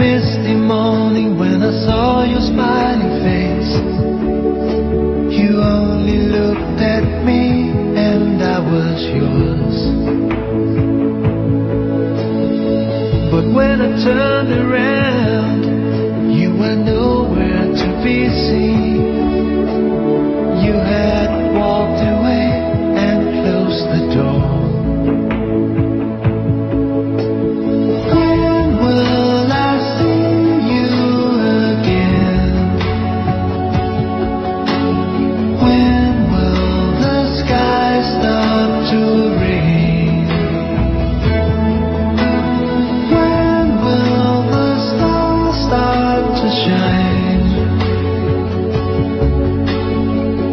misty morning when I saw your smiling face. You only looked at me and I was yours. But when I turned around, you were nowhere to be seen.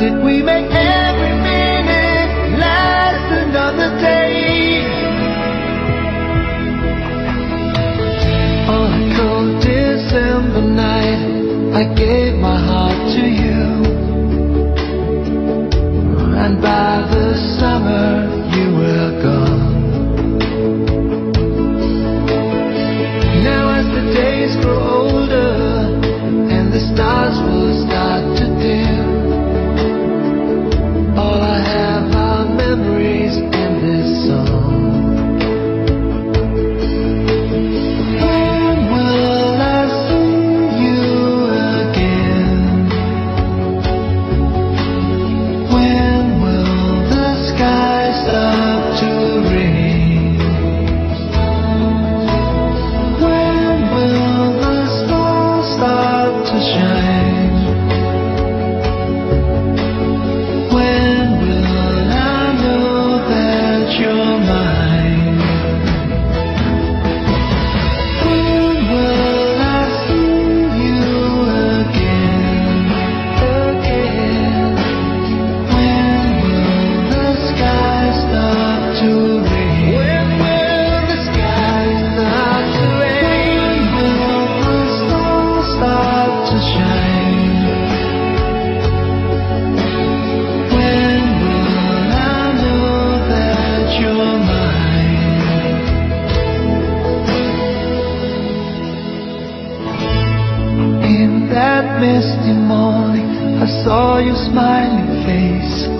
Did we make every minute last another day? that misty morning I saw your smiling face.